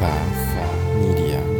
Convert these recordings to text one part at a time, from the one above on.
Path Media.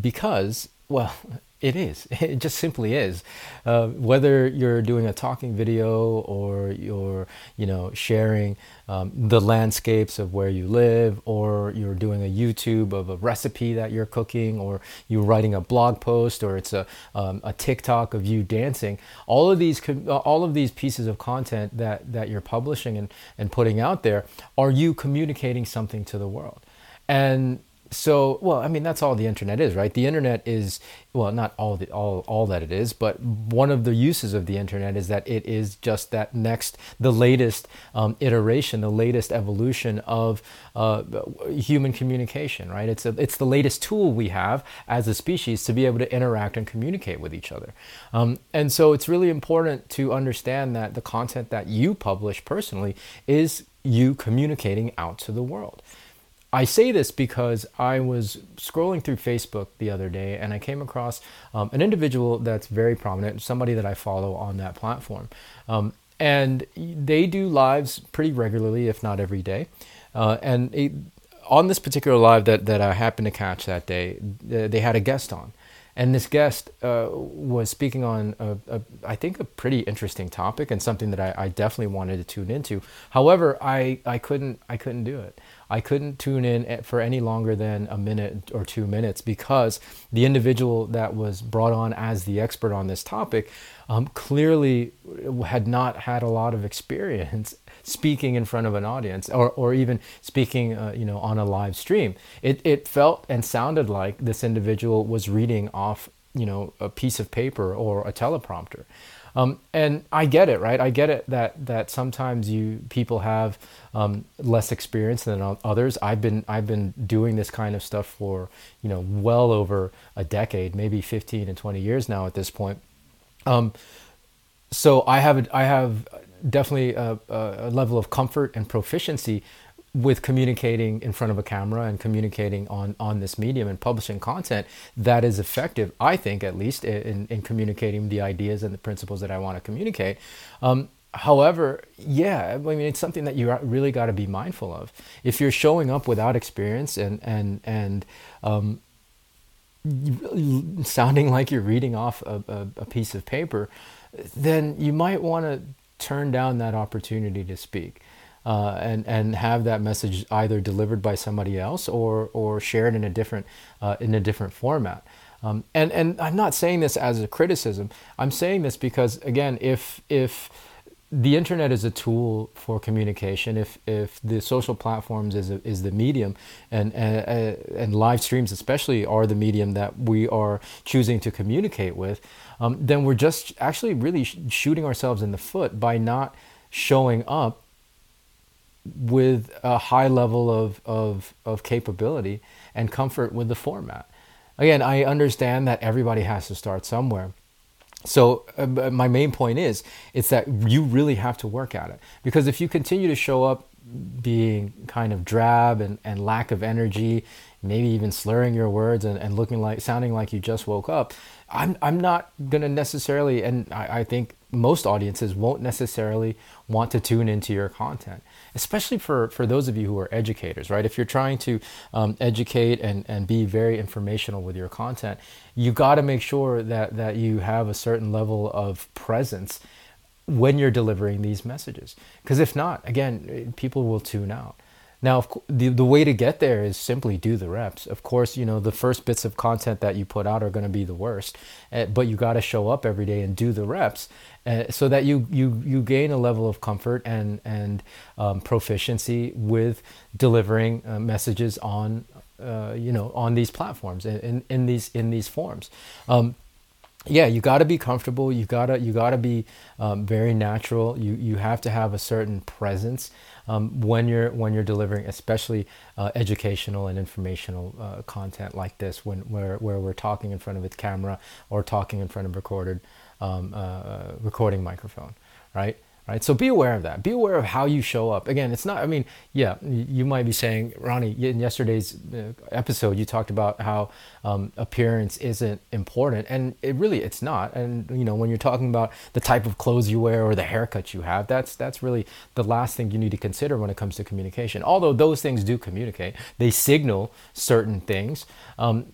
because, well, it is. It just simply is. Uh, whether you're doing a talking video or you're, you know, sharing um, the landscapes of where you live, or you're doing a YouTube of a recipe that you're cooking, or you're writing a blog post, or it's a um, a TikTok of you dancing. All of these all of these pieces of content that that you're publishing and and putting out there are you communicating something to the world, and so well i mean that's all the internet is right? The internet is well not all the all all that it is but one of the uses of the internet is that it is just that next the latest um, iteration the latest evolution of uh, human communication right? It's a, it's the latest tool we have as a species to be able to interact and communicate with each other. Um, and so it's really important to understand that the content that you publish personally is you communicating out to the world I say this because I was scrolling through Facebook the other day and I came across um, an individual that's very prominent, somebody that I follow on that platform. Um, and they do lives pretty regularly, if not every day. Uh, and it, on this particular live that, that I happened to catch that day, they had a guest on. And this guest uh, was speaking on, a, a, I think, a pretty interesting topic and something that I, I, definitely wanted to tune into. However, I, I couldn't I couldn't do it. I couldn't tune in for any longer than a minute or two minutes because the individual that was brought on as the expert on this topic um, clearly had not had a lot of experience speaking in front of an audience or, or even speaking uh, you know on a live stream it, it felt and sounded like this individual was reading off you know a piece of paper or a teleprompter um, and I get it, right? I get it that that sometimes you people have um, less experience than others. I've been I've been doing this kind of stuff for you know well over a decade, maybe 15 and 20 years now at this point. Um, so I have I have definitely a, a level of comfort and proficiency with communicating in front of a camera and communicating on, on this medium and publishing content that is effective, I think, at least, in, in communicating the ideas and the principles that I want to communicate. Um, however, yeah, I mean, it's something that you really got to be mindful of. If you're showing up without experience and, and, and, um, sounding like you're reading off a, a, a piece of paper, then you might want to turn down that opportunity to speak uh, and and have that message either delivered by somebody else or or shared in a different uh, in a different format. Um, and and I'm not saying this as a criticism. I'm saying this because again, if if the internet is a tool for communication. If if the social platforms is a, is the medium, and and, and live streams especially are the medium that we are choosing to communicate with, um, then we're just actually really sh- shooting ourselves in the foot by not showing up with a high level of, of, of capability and comfort with the format. Again, I understand that everybody has to start somewhere. So uh, my main point is it's that you really have to work at it. Because if you continue to show up being kind of drab and, and lack of energy, maybe even slurring your words and, and looking like sounding like you just woke up, I'm I'm not gonna necessarily and I, I think most audiences won't necessarily want to tune into your content especially for, for those of you who are educators, right? If you're trying to um, educate and, and be very informational with your content, you got to make sure that, that you have a certain level of presence when you're delivering these messages. Because if not, again, people will tune out. Now, the, the way to get there is simply do the reps. Of course, you know, the first bits of content that you put out are going to be the worst, uh, but you got to show up every day and do the reps uh, so that you, you, you gain a level of comfort and, and um, proficiency with delivering uh, messages on, uh, you know, on these platforms in, in, in these, in these forms. Um, yeah, you got to be comfortable. You gotta you gotta be um, very natural. You you have to have a certain presence um, when you're when you're delivering, especially uh, educational and informational uh, content like this, when where where we're talking in front of a camera or talking in front of recorded um, uh, recording microphone, right? Right? So be aware of that. Be aware of how you show up. Again, it's not. I mean, yeah, you might be saying, Ronnie, in yesterday's uh, episode, you talked about how um, appearance isn't important, and it really it's not. And you know, when you're talking about the type of clothes you wear or the haircut you have, that's that's really the last thing you need to consider when it comes to communication. Although those things do communicate, they signal certain things. Um,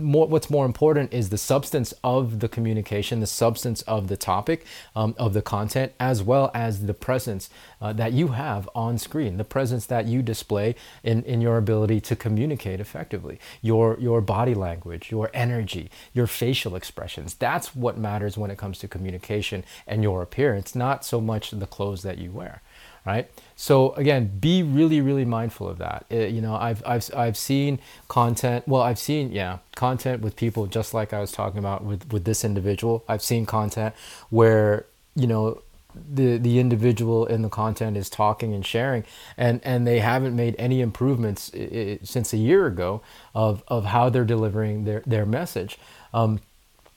more, what's more important is the substance of the communication, the substance of the topic, um, of the content, as well as the presence uh, that you have on screen, the presence that you display in, in your ability to communicate effectively, your, your body language, your energy, your facial expressions. That's what matters when it comes to communication and your appearance, not so much the clothes that you wear right? So again be really really mindful of that. It, uh, you know I've, I've i've seen content well i've seen yeah content with people just like i was talking about with with this individual. I've seen content where you know the the individual in the content is talking and sharing and and they haven't made any improvements since a year ago of of how they're delivering their their message. Um,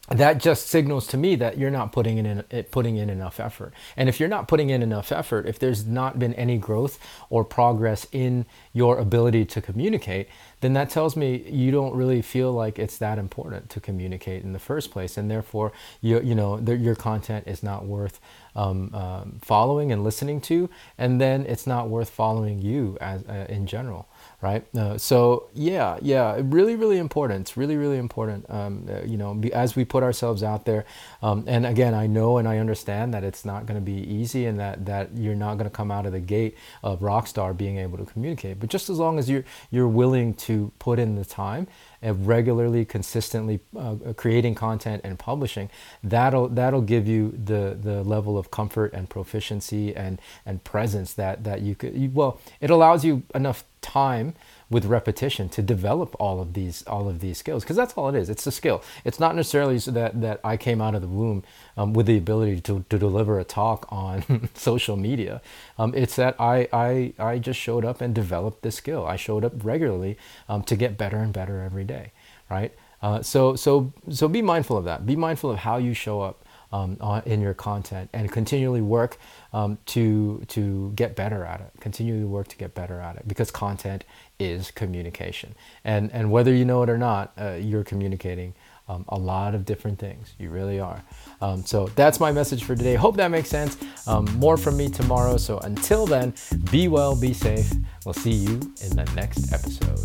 that just signals to me that you're not putting in putting in enough effort. And if you're not putting in enough effort, if there's not been any growth or progress in your ability to communicate, then that tells me you don't really feel like it's that important to communicate in the first place, and therefore you you know the, your content is not worth um, um, following and listening to, and then it's not worth following you as uh, in general right? Uh, so yeah, yeah, really, really important. It's really, really important. Um, uh, you know, as we put ourselves out there, um, and again, I know and I understand that it's not going to be easy, and that that you're not going to come out of the gate of rock star being able to communicate. But just as long as you're you're willing to put in the time and regularly, consistently uh, creating content and publishing, that'll that'll give you the the level of comfort and proficiency and and presence that that you could. You, well, it allows you enough time with repetition to develop all of these all of these skills because that's all it is. It's a skill. It's not necessarily so that that i came out of the womb um, with the ability to, to deliver a talk on social media. Um, it's that I, I i just showed up and developed this skill. I showed up regularly um, to get better and better every day right? Uh, so so so be mindful of that. Be mindful of how you show up um, in your content and continually work um, to to get better at it. Continually work to get better at it because content is communication, and and whether you know it or not, uh, you're communicating. Um, a lot of different things. You really are. Um, so that's my message for today. Hope that makes sense. Um, more from me tomorrow. So until then, be well, be safe. We'll see you in the next episode.